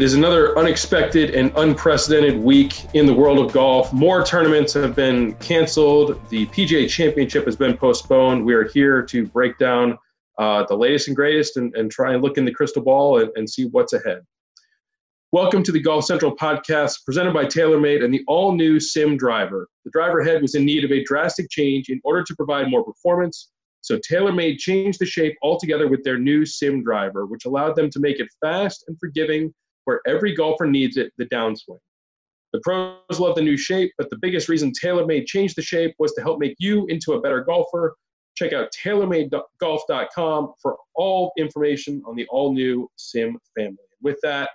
It is another unexpected and unprecedented week in the world of golf. More tournaments have been canceled. The PGA Championship has been postponed. We are here to break down uh, the latest and greatest and, and, try and look in the crystal ball and, and see what's ahead. Welcome to the Golf Central podcast presented by TaylorMade and the all new Sim Driver. The driver head was in need of a drastic change in order to provide more performance. So TaylorMade changed the shape altogether with their new Sim Driver, which allowed them to make it fast and forgiving where every golfer needs it, the downswing. The pros love the new shape, but the biggest reason TaylorMade changed the shape was to help make you into a better golfer. Check out TaylorMadeGolf.com for all information on the all new Sim family. With that,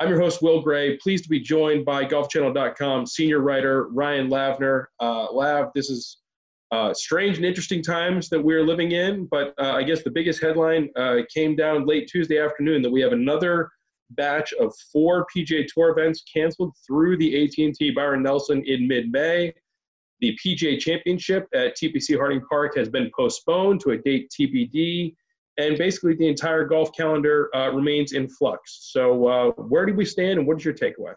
I'm your host, Will Gray. Pleased to be joined by GolfChannel.com senior writer Ryan Lavner. Uh, Lav, this is uh, strange and interesting times that we're living in, but uh, I guess the biggest headline uh, came down late Tuesday afternoon that we have another batch of four PGA Tour events canceled through the AT&T Byron Nelson in mid-May. The PGA Championship at TPC Harding Park has been postponed to a date TBD, and basically the entire golf calendar uh, remains in flux. So, uh, where do we stand, and what is your takeaway?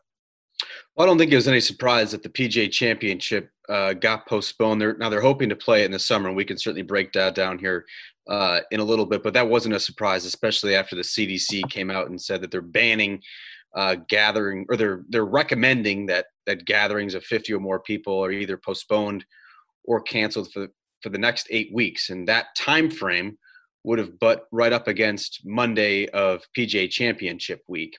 Well, I don't think it was any surprise that the PGA Championship uh, got postponed. They're, now they're hoping to play it in the summer, and we can certainly break that down here uh, in a little bit. But that wasn't a surprise, especially after the CDC came out and said that they're banning uh, gathering, or they're they're recommending that that gatherings of 50 or more people are either postponed or canceled for for the next eight weeks, and that time frame would have butt right up against Monday of PGA Championship week.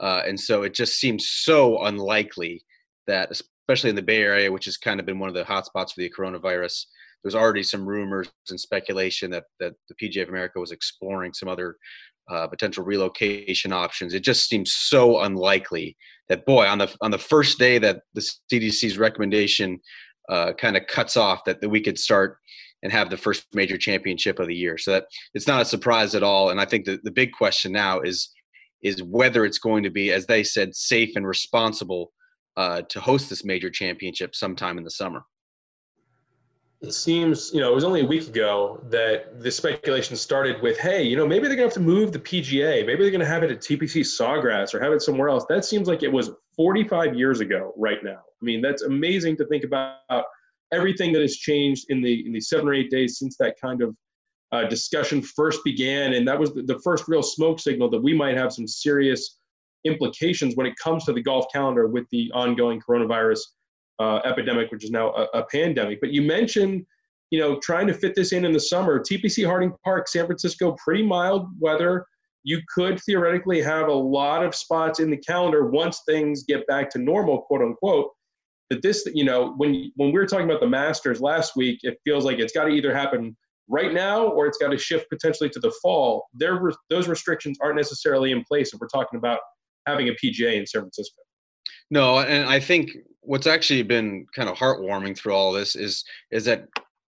Uh, and so it just seems so unlikely that, especially in the Bay Area, which has kind of been one of the hotspots for the coronavirus, there's already some rumors and speculation that, that the PGA of America was exploring some other uh, potential relocation options. It just seems so unlikely that, boy, on the on the first day that the CDC's recommendation uh, kind of cuts off, that, that we could start and have the first major championship of the year. So that it's not a surprise at all. And I think the, the big question now is is whether it's going to be, as they said, safe and responsible uh, to host this major championship sometime in the summer. It seems, you know, it was only a week ago that the speculation started with, hey, you know, maybe they're going to have to move the PGA. Maybe they're going to have it at TPC Sawgrass or have it somewhere else. That seems like it was 45 years ago right now. I mean, that's amazing to think about everything that has changed in the in the seven or eight days since that kind of uh, discussion first began, and that was the, the first real smoke signal that we might have some serious implications when it comes to the golf calendar with the ongoing coronavirus uh, epidemic, which is now a, a, pandemic. But you mentioned, you know, trying to fit this in in the summer. TPC Harding Park, San Francisco, pretty mild weather. You could theoretically have a lot of spots in the calendar once things get back to normal, quote unquote. That this, you know, when when we were talking about the Masters last week, it feels like it's got to either happen right now or it's got to shift potentially to the fall. There, those restrictions aren't necessarily in place if we're talking about having a PGA in San Francisco. No, and I think what's actually been kind of heartwarming through all this is is that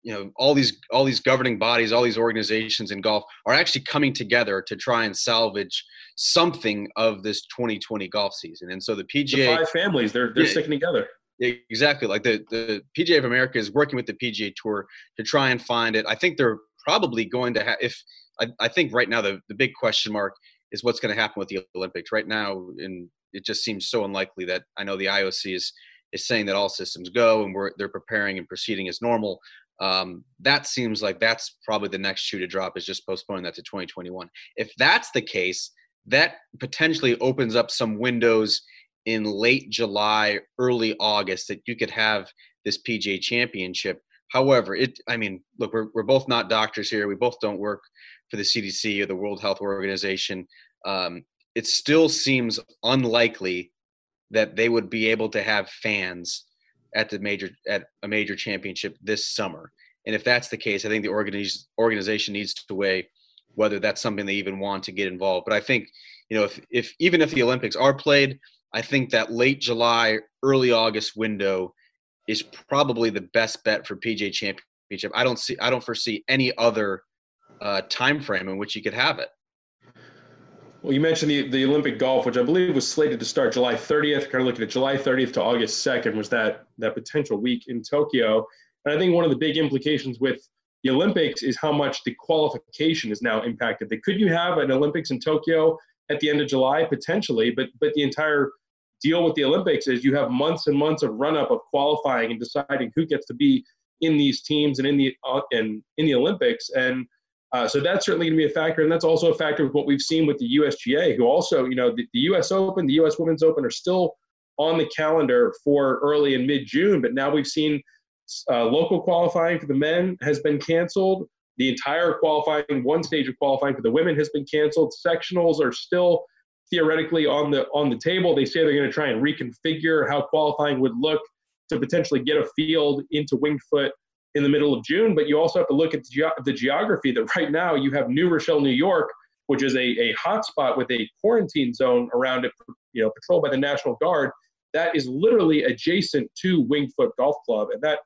you know all these all these governing bodies, all these organizations in golf are actually coming together to try and salvage something of this 2020 golf season. And so the PGA the five families they're they're yeah, sticking together. Exactly. Like the, the PGA of America is working with the PGA Tour to try and find it. I think they're probably going to have, if I, I think right now the, the big question mark is what's going to happen with the Olympics. Right now, and it just seems so unlikely that I know the IOC is is saying that all systems go and we're they're preparing and proceeding as normal. Um, that seems like that's probably the next shoe to drop is just postponing that to 2021. If that's the case, that potentially opens up some windows in late July, early August that you could have this PGA championship. However, it I mean, look, we're we're both not doctors here. We both don't work for the CDC or the World Health Organization. Um, it still seems unlikely that they would be able to have fans at the major at a major championship this summer. And if that's the case, I think the organiz- organization needs to weigh whether that's something they even want to get involved. But I think, you know, if, if even if the Olympics are played, I think that late July, early August window is probably the best bet for PJ Championship. I don't see, I don't foresee any other uh, time frame in which you could have it. Well, you mentioned the, the Olympic golf, which I believe was slated to start July 30th. Kind of looking at July 30th to August 2nd was that that potential week in Tokyo. And I think one of the big implications with the Olympics is how much the qualification is now impacted. That could you have an Olympics in Tokyo at the end of July potentially, but but the entire deal with the Olympics is you have months and months of run up of qualifying and deciding who gets to be in these teams and in the uh, in in the Olympics and uh, so that's certainly going to be a factor, and that's also a factor with what we've seen with the USGA, who also, you know, the, the U.S. Open, the U.S. Women's Open are still on the calendar for early and mid-June, but now we've seen uh, local qualifying for the men has been canceled. The entire qualifying, one stage of qualifying for the women has been canceled. Sectionals are still theoretically on the on the table. They say they're going to try and reconfigure how qualifying would look to potentially get a field into Winged Foot in the middle of June, but you also have to look at the, ge- the geography that right now you have New Rochelle, New York, which is a, a hotspot with a quarantine zone around it, you know, patrolled by the National Guard. That is literally adjacent to Winged Foot Golf Club, and that,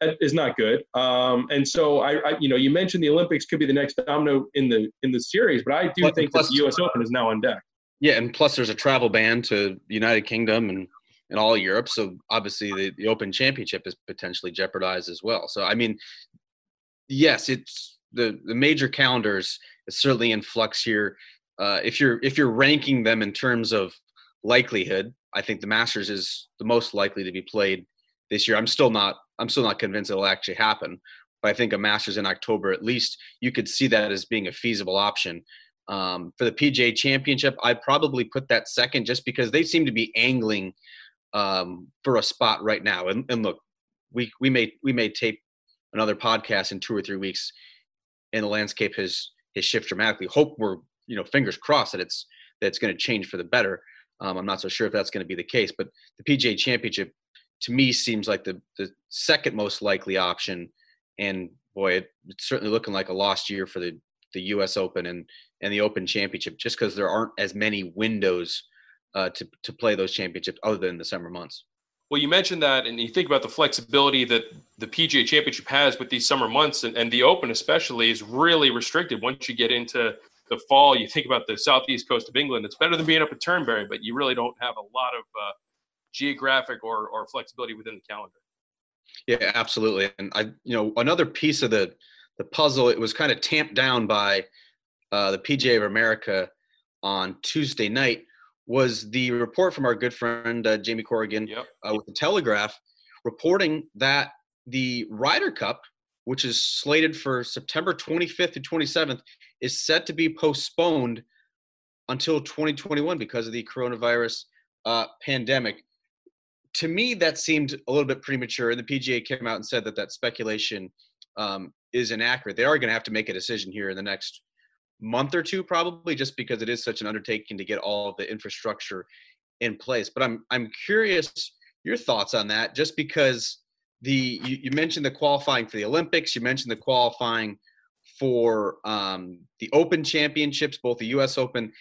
that is not good. Um, and so I, I, you know, you mentioned the Olympics could be the next domino in the in the series, but I do plus, think plus, that the U.S. Open is now on deck. Yeah, and plus there's a travel ban to the United Kingdom and in all Europe. So obviously the, the Open Championship is potentially jeopardized as well. So I mean, yes, it's the the major calendars is certainly in flux here. Uh, if you're if you're ranking them in terms of likelihood, I think the Masters is the most likely to be played this year. I'm still not I'm still not convinced it'll actually happen, but I think a Masters in October at least you could see that as being a feasible option. Um, for the PGA Championship, I'd probably put that second just because they seem to be angling um, for a spot right now. And, and look, we we may we may tape another podcast in two or three weeks, and the landscape has has shifted dramatically. Hope we're you know fingers crossed that it's that it's going to change for the better. Um, I'm not so sure if that's going to be the case, but the PGA Championship to me seems like the the second most likely option. And boy, it, it's certainly looking like a lost year for the the U.S. Open and and the Open Championship, just because there aren't as many windows uh, to to play those championships other than the summer months. Well, you mentioned that, and you think about the flexibility that the PGA Championship has with these summer months, and, and the Open especially is really restricted once you get into the fall. You think about the southeast coast of England; it's better than being up at Turnberry, but you really don't have a lot of uh, geographic or, or flexibility within the calendar. Yeah, absolutely. And I, you know, another piece of the the puzzle, it was kind of tamped down by uh, the PGA of America on Tuesday night was the report from our good friend uh, Jamie Corrigan yep. uh, with the Telegraph, reporting that the Ryder Cup, which is slated for September 25th to 27th, is set to be postponed until 2021 because of the coronavirus uh, pandemic. To me, that seemed a little bit premature, and the PGA came out and said that that speculation um, is inaccurate. They are going to have to make a decision here in the next month or two probably just because it is such an undertaking to get all of the infrastructure in place but i'm i'm curious your thoughts on that just because the you, you mentioned the qualifying for the olympics you mentioned the qualifying for um, the open championships both the us open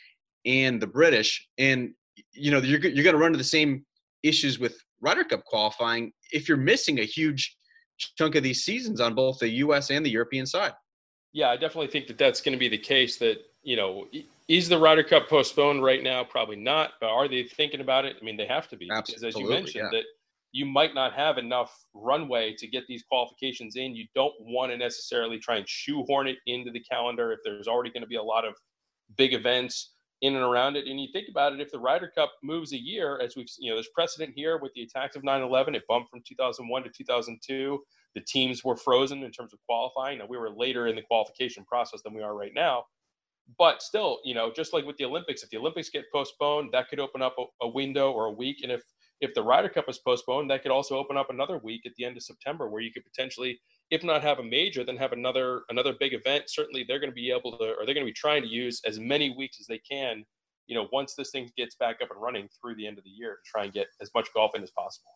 and the british and you know you're, you're going to run into the same issues with Ryder Cup qualifying if you're missing a huge chunk of these seasons on both the US and the European side. Yeah, I definitely think that that's going to be the case. That you know, is the Ryder Cup postponed right now? Probably not. But are they thinking about it? I mean, they have to be Absolutely, because, as you mentioned, yeah. that you might not have enough runway to get these qualifications in. You don't want to necessarily try and shoehorn it into the calendar if there's already going to be a lot of big events in and around it. And you think about it, if the Ryder Cup moves a year, as we've you know, there's precedent here with the attacks of 9/11. It bumped from 2001 to 2002 the teams were frozen in terms of qualifying. Now we were later in the qualification process than we are right now. but still, you know, just like with the Olympics, if the Olympics get postponed, that could open up a, a window or a week. And if if the Ryder Cup is postponed, that could also open up another week at the end of September where you could potentially, if not have a major, then have another another big event. Certainly, they're going to be able to, or they're going to be trying to use as many weeks as they can. You know, once this thing gets back up and running through the end of the year to try and get as much golf in as possible.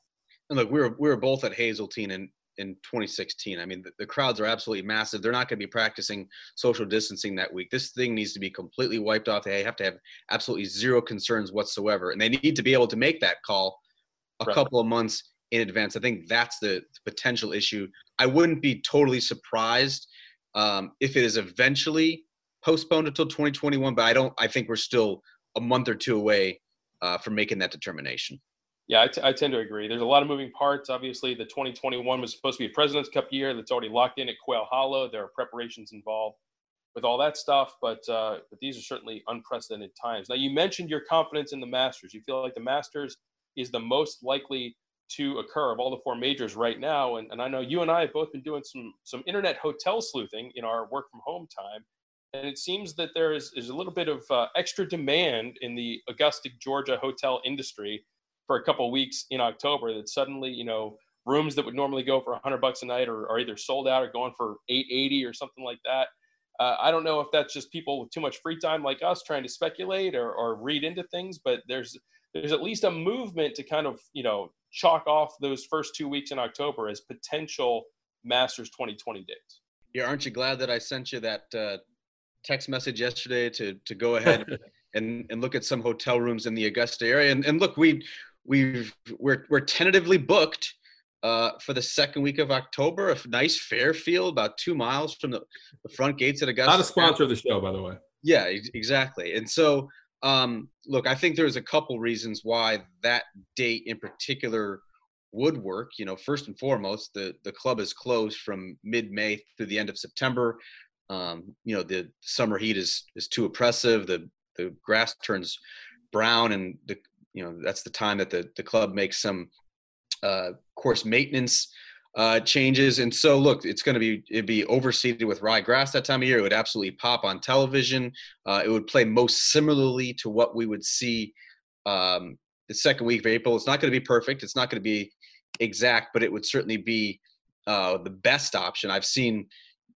And look, we were we were both at Hazeltine in in 2016. I mean, the, the crowds are absolutely massive. They're not going to be practicing social distancing that week. This thing needs to be completely wiped off. They have to have absolutely zero concerns whatsoever, and they need to be able to make that call a right. couple of months in advance. I think that's the, the potential issue. I wouldn't be totally surprised um, if it is eventually postponed until 2021, but I don't. I think we're still a month or two away uh, from making that determination. Yeah, I, t- I tend to agree. There's a lot of moving parts. Obviously, the 2021 was supposed to be a President's Cup year that's already locked in at Quail Hollow. There are preparations involved with all that stuff, but uh, but these are certainly unprecedented times. Now, you mentioned your confidence in the Masters. You feel like the Masters is the most likely to occur of all the four majors right now. And, and I know you and I have both been doing some some internet hotel sleuthing in our work from home time. And it seems that there is, is a little bit of uh, extra demand in the Augusta, Georgia hotel industry for a couple weeks in October that suddenly, you know, rooms that would normally go for 100 bucks a night are, are either sold out or going for 880 or something like that. Uh, I don't know if that's just people with too much free time like us trying to speculate or, or read into things, but there's there's at least a movement to kind of you know chalk off those first two weeks in October as potential Masters 2020 dates. Yeah, aren't you glad that I sent you that uh, text message yesterday to to go ahead and and look at some hotel rooms in the Augusta area? And, and look, we we've we're we're tentatively booked uh, for the second week of October. A nice Fairfield, about two miles from the, the front gates at Augusta. Not a sponsor of the show, by the way. Yeah, exactly. And so um, look, I think there's a couple reasons why that date in particular would work. You know, first and foremost, the the club is closed from mid-May through the end of September. Um, you know, the summer heat is is too oppressive. The the grass turns brown, and the you know that's the time that the the club makes some uh, course maintenance uh, changes. And so, look, it's going to be it'd be overseeded with ryegrass that time of year. It would absolutely pop on television. Uh, it would play most similarly to what we would see um, the second week of April. It's not going to be perfect. It's not going to be exact, but it would certainly be uh, the best option. I've seen,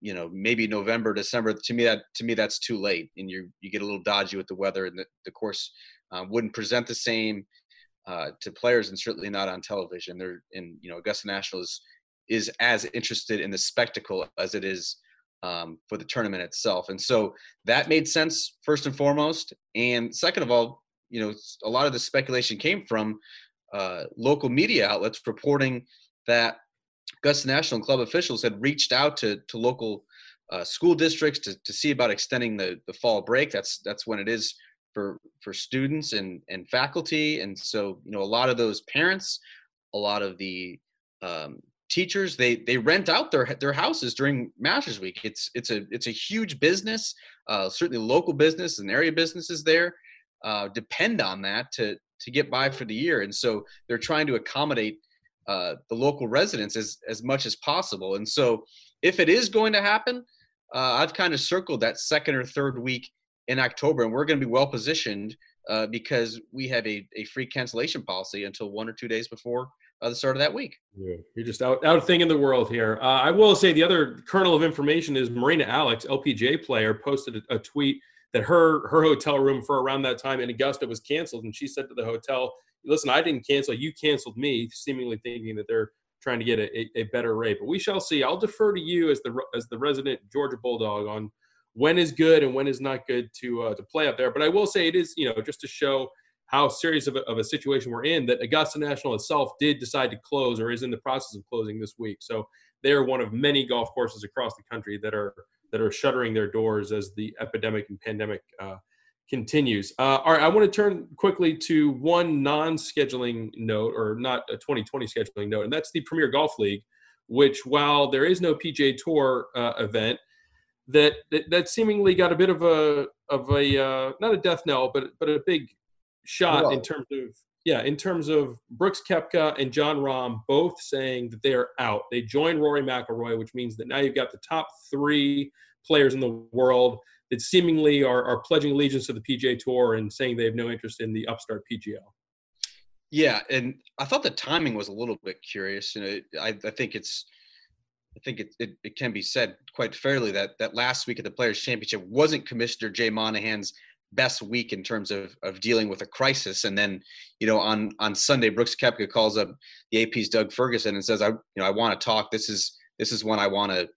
you know, maybe November, December. To me, that to me that's too late, and you you get a little dodgy with the weather, and the, the course um, wouldn't present the same. Uh, to players and certainly not on television. They're in, you know, Augusta National is is as interested in the spectacle as it is um, for the tournament itself. And so that made sense first and foremost. And second of all, you know, a lot of the speculation came from uh, local media outlets reporting that Augusta National Club officials had reached out to to local uh, school districts to, to see about extending the, the fall break. That's that's when it is for for students and and faculty. And so you know a lot of those parents, a lot of the um, teachers they they rent out their their houses during Masters Week. It's it's a it's a huge business. Uh, certainly, local business and area businesses there uh, depend on that to to get by for the year, and so they're trying to accommodate uh, the local residents as as much as possible. And so, if it is going to happen, uh, I've kind of circled that second or third week in October, and we're going to be well positioned uh, because we have a, a free cancellation policy until one or two days before uh, the start of that week. Yeah, you're just out out of thing in the world here. Uh, I will say the other kernel of information is Marina Alex, LPGA player, posted a, a, tweet that her her hotel room for around that time in Augusta was canceled, and she said to the hotel, "Listen, I didn't cancel. You canceled me," seemingly thinking that they're trying to get a, a, a better rate. But we shall see. I'll defer to you as the as the resident Georgia Bulldog on when is good and when is not good to uh, to play up there. But I will say it is you know just to show how serious of a, of a, situation we're in that Augusta National itself did decide to close or is in the process of closing this week. So they are one of many golf courses across the country that are that are shuttering their doors as the epidemic and pandemic uh, continues. Uh, all right, I want to turn quickly to one non-scheduling note, or not a 2020 scheduling note, and that's the Premier Golf League, which while there is no PGA Tour uh, event, that, that, that seemingly got a bit of a of a uh, not a death knell, but but a big shot in terms of yeah, in terms of Brooks Koepka and Jon Rahm both saying that they are out. They join Rory McIlroy, which means that now you've got the top three players in the world that seemingly are, are pledging allegiance to the PGA Tour and saying they have no interest in the upstart PGL. Yeah, and I thought the timing was a little bit curious. You know, I, I think it's I think it, it, it, can be said quite fairly that that last week at the Players Championship wasn't Commissioner Jay Monahan's best week in terms of of dealing with a crisis. And then, you know, on on Sunday, Brooks Koepka calls up the AP's Doug Ferguson and says, "I you know I want to talk. This is this is when I want to."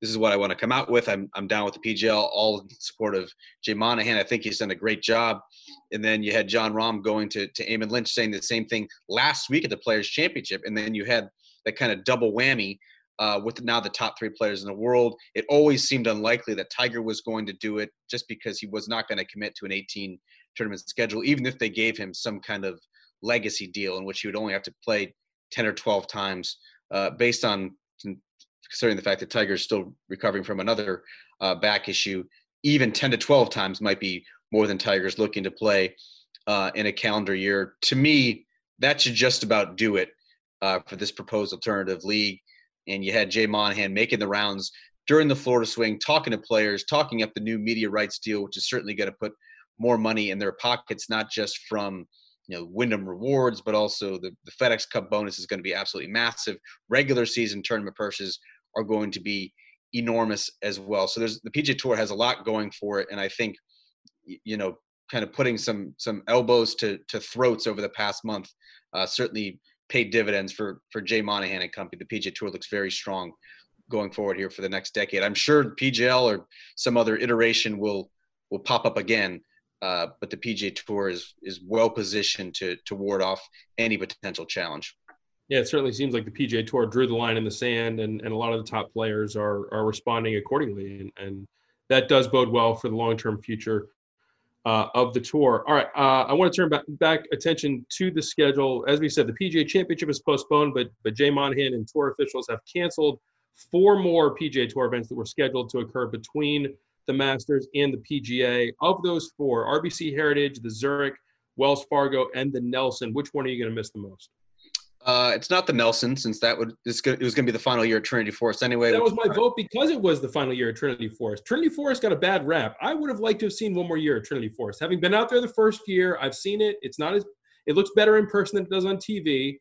This is what I want to come out with. I'm, I'm down with the PGL, all in support of Jay Monahan. I think he's done a great job. And then you had Jon Rahm going to, to Eamon Lynch saying the same thing last week at the Players Championship. And then you had that kind of double whammy uh, with now the top three players in the world. It always seemed unlikely that Tiger was going to do it just because he was not going to commit to an 18 tournament schedule, even if they gave him some kind of legacy deal in which he would only have to play 10 or 12 times uh, based on considering the fact that Tiger is still recovering from another uh, back issue. Even 10 to 12 times might be more than Tiger's looking to play uh, in a calendar year. To me, that should just about do it uh, for this proposed alternative league and you had Jay Monahan making the rounds during the Florida swing, talking to players, talking up the new media rights deal, which is certainly going to put more money in their pockets, not just from you know Wyndham rewards, but also the, the FedEx Cup bonus is going to be absolutely massive. Regular season tournament purses are going to be enormous as well. So there's the PGA Tour has a lot going for it, and I think you know kind of putting some some elbows to to throats over the past month uh, certainly paid dividends for for Jay Monahan and company. The PGA Tour looks very strong going forward here for the next decade. I'm sure PGL or some other iteration will will pop up again, uh, but the PGA Tour is is well positioned to to ward off any potential challenge. Yeah, it certainly seems like the PGA Tour drew the line in the sand, and, and a lot of the top players are are responding accordingly, and, and that does bode well for the long term future uh, of the tour. All right, uh, I want to turn back, back attention to the schedule. As we said, the PGA Championship is postponed, but but Jay Monahan and tour officials have canceled four more PGA Tour events that were scheduled to occur between the Masters and the PGA. Of those four, RBC Heritage, the Zurich, Wells Fargo, and the Nelson. Which one are you going to miss the most? Uh, it's not the Nelson, since that would it was going to be the final year at Trinity Forest anyway. That was my vote because it was the final year at Trinity Forest. Trinity Forest got a bad rap. I would have liked to have seen one more year at Trinity Forest. Having been out there the first year, I've seen it. It's not as it looks better in person than it does on TV.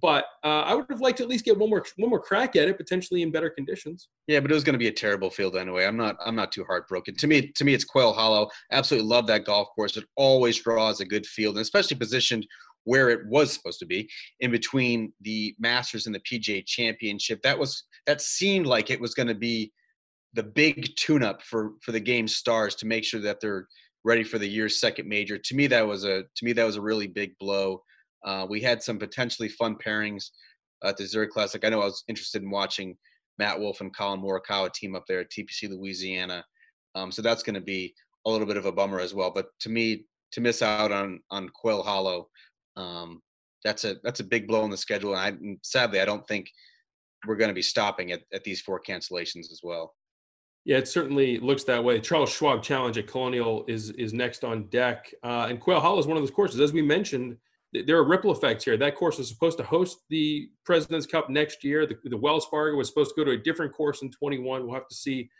But uh, I would have liked to at least get one more one more crack at it, potentially in better conditions. Yeah, but it was going to be a terrible field anyway. I'm not I'm not too heartbroken. To me, to me, it's Quail Hollow. Absolutely love that golf course. It always draws a good field, and especially positioned where it was supposed to be in between the Masters and the PGA Championship. That was that seemed like it was going to be the big tune-up for for the game stars to make sure that they're ready for the year's second major. To me, that was a to me that was a really big blow. Uh, we had some potentially fun pairings at the Zurich Classic. I know I was interested in watching Matt Wolff and Collin Morikawa team up there at TPC Louisiana. Um, so that's going to be a little bit of a bummer as well. But to me, to miss out on on Quail Hollow um, that's a that's a big blow in the schedule, and, I, sadly, I don't think we're going to be stopping at, at these four cancellations as well. Yeah, it certainly looks that way. Charles Schwab Challenge at Colonial is is next on deck, uh, and Quail Hollow is one of those courses. As we mentioned, there are ripple effects here. That course was supposed to host the President's Cup next year. The, the Wells Fargo was supposed to go to a different course in 21. We'll have to see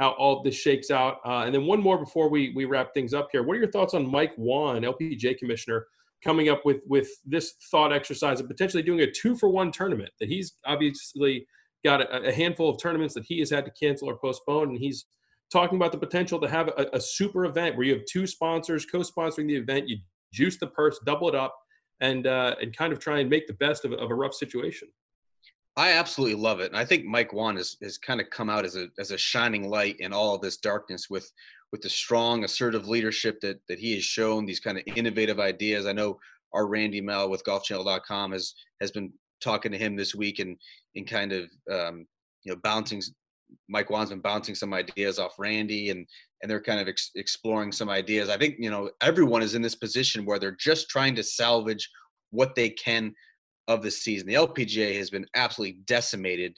how all this shakes out. Uh, and then one more before we we wrap things up here. What are your thoughts on Mike Whan, LPGA commissioner? Coming up with with this thought exercise of potentially doing a two for one tournament that he's obviously got a, a, handful of tournaments that he has had to cancel or postpone and he's talking about the potential to have a, a super event where you have two sponsors co-sponsoring the event you juice the purse double it up and uh, and kind of try and make the best of, of a rough situation. I absolutely love it, and I think Mike Whan has, has kind of come out as a as a shining light in all of this darkness with with the strong, assertive leadership that that he has shown, these kind of innovative ideas. I know our Randy Mell with GolfChannel.com has has been talking to him this week and and kind of um, you know bouncing. Mike Whan's been bouncing some ideas off Randy, and and they're kind of ex- exploring some ideas. I think you know everyone is in this position where they're just trying to salvage what they can of the season. The LPGA has been absolutely decimated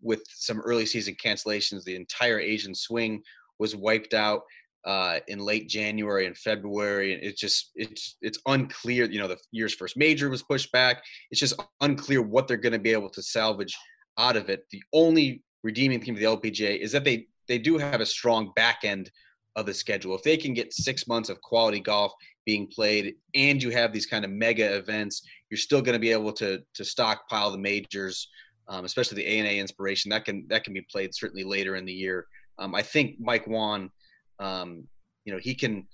with some early season cancellations. The entire Asian swing was wiped out uh, in late January and February. And it's just it's it's unclear. You know, the year's first major was pushed back. It's just unclear what they're going to be able to salvage out of it. The only redeeming thing of the LPGA is that they they do have a strong back end of the schedule. If they can get six months of quality golf being played and you have these kind of mega events, you're still going to be able to to stockpile the majors, um, especially the ANA Inspiration. That can that can be played certainly later in the year. Um, I think Mike Whan, um, you know, he can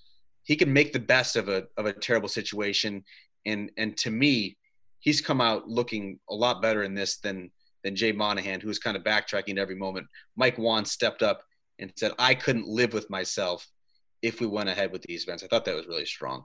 he can make the best of a of a terrible situation, and and to me, he's come out looking a lot better in this than than Jay Monahan, who was kind of backtracking every moment. Mike Whan stepped up and said, I couldn't live with myself if we went ahead with these events. I thought that was really strong.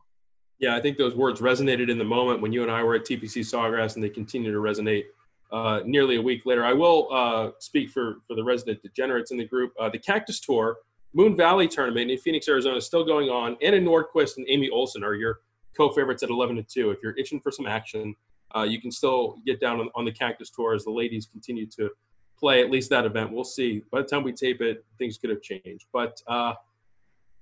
Yeah, I think those words resonated in the moment when you and I were at TPC Sawgrass, and they continue to resonate uh, nearly a week later. I will uh, speak for, for the resident degenerates in the group. Uh, the Cactus Tour Moon Valley tournament in Phoenix, Arizona is still going on. Anna Nordqvist and Amy Olson are your co-favorites at 11 to 2. If you're itching for some action, uh, you can still get down on, on, the Cactus Tour as the ladies continue to play at least that event. We'll see. By the time we tape it, things could have changed. But uh,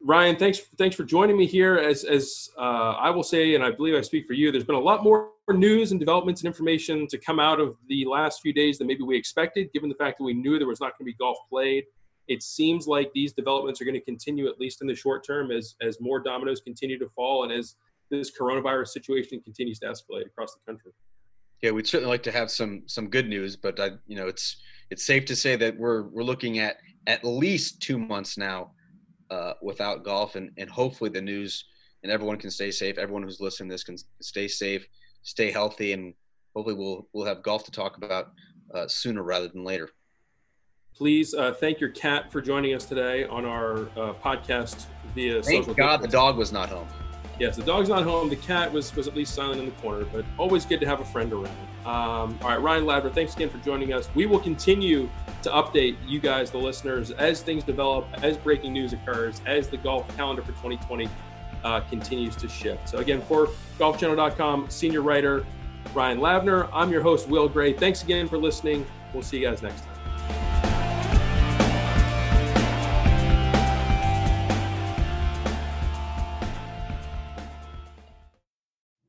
Ryan, thanks thanks for joining me here. As as uh, I will say, and I believe I speak for you, there's been a lot more news and developments and information to come out of the last few days than maybe we expected, given the fact that we knew there was not going to be golf played. It seems like these developments are going to continue at least in the short term as as more dominoes continue to fall and as this coronavirus situation continues to escalate across the country. Yeah, we'd certainly like to have some some good news, but I, you know, it's it's safe to say that we're we're looking at at least two months now uh, without golf, and and hopefully the news and everyone can stay safe. Everyone who's listening to this can stay safe, stay healthy, and hopefully we'll we'll have golf to talk about uh, sooner rather than later. Please uh, thank your cat for joining us today on our uh, podcast via. Thank God the dog was not home. Yes, the dog's not home. The cat was was at least silent in the corner, but always good to have a friend around. Um, all right, Ryan Lavner, thanks again for joining us. We will continue to update you guys, the listeners, as things develop, as breaking news occurs, as the golf calendar for 2020 uh, continues to shift. So again, for GolfChannel.com senior writer Ryan Lavner, I'm your host Will Gray. Thanks again for listening. We'll see you guys next time.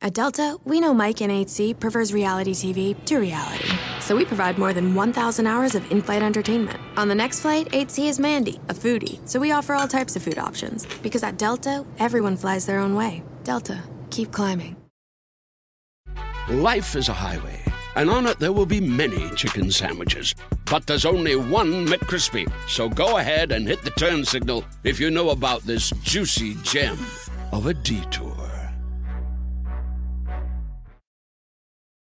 At Delta, we know Mike in 8C prefers reality TV to reality. So we provide more than 1,000 hours of in flight entertainment. On the next flight, 8C is Mandy, a foodie. So we offer all types of food options. Because at Delta, everyone flies their own way. Delta, keep climbing. Life is a highway, and on it there will be many chicken sandwiches. But there's only one McCrispy. So go ahead and hit the turn signal if you know about this juicy gem of a detour.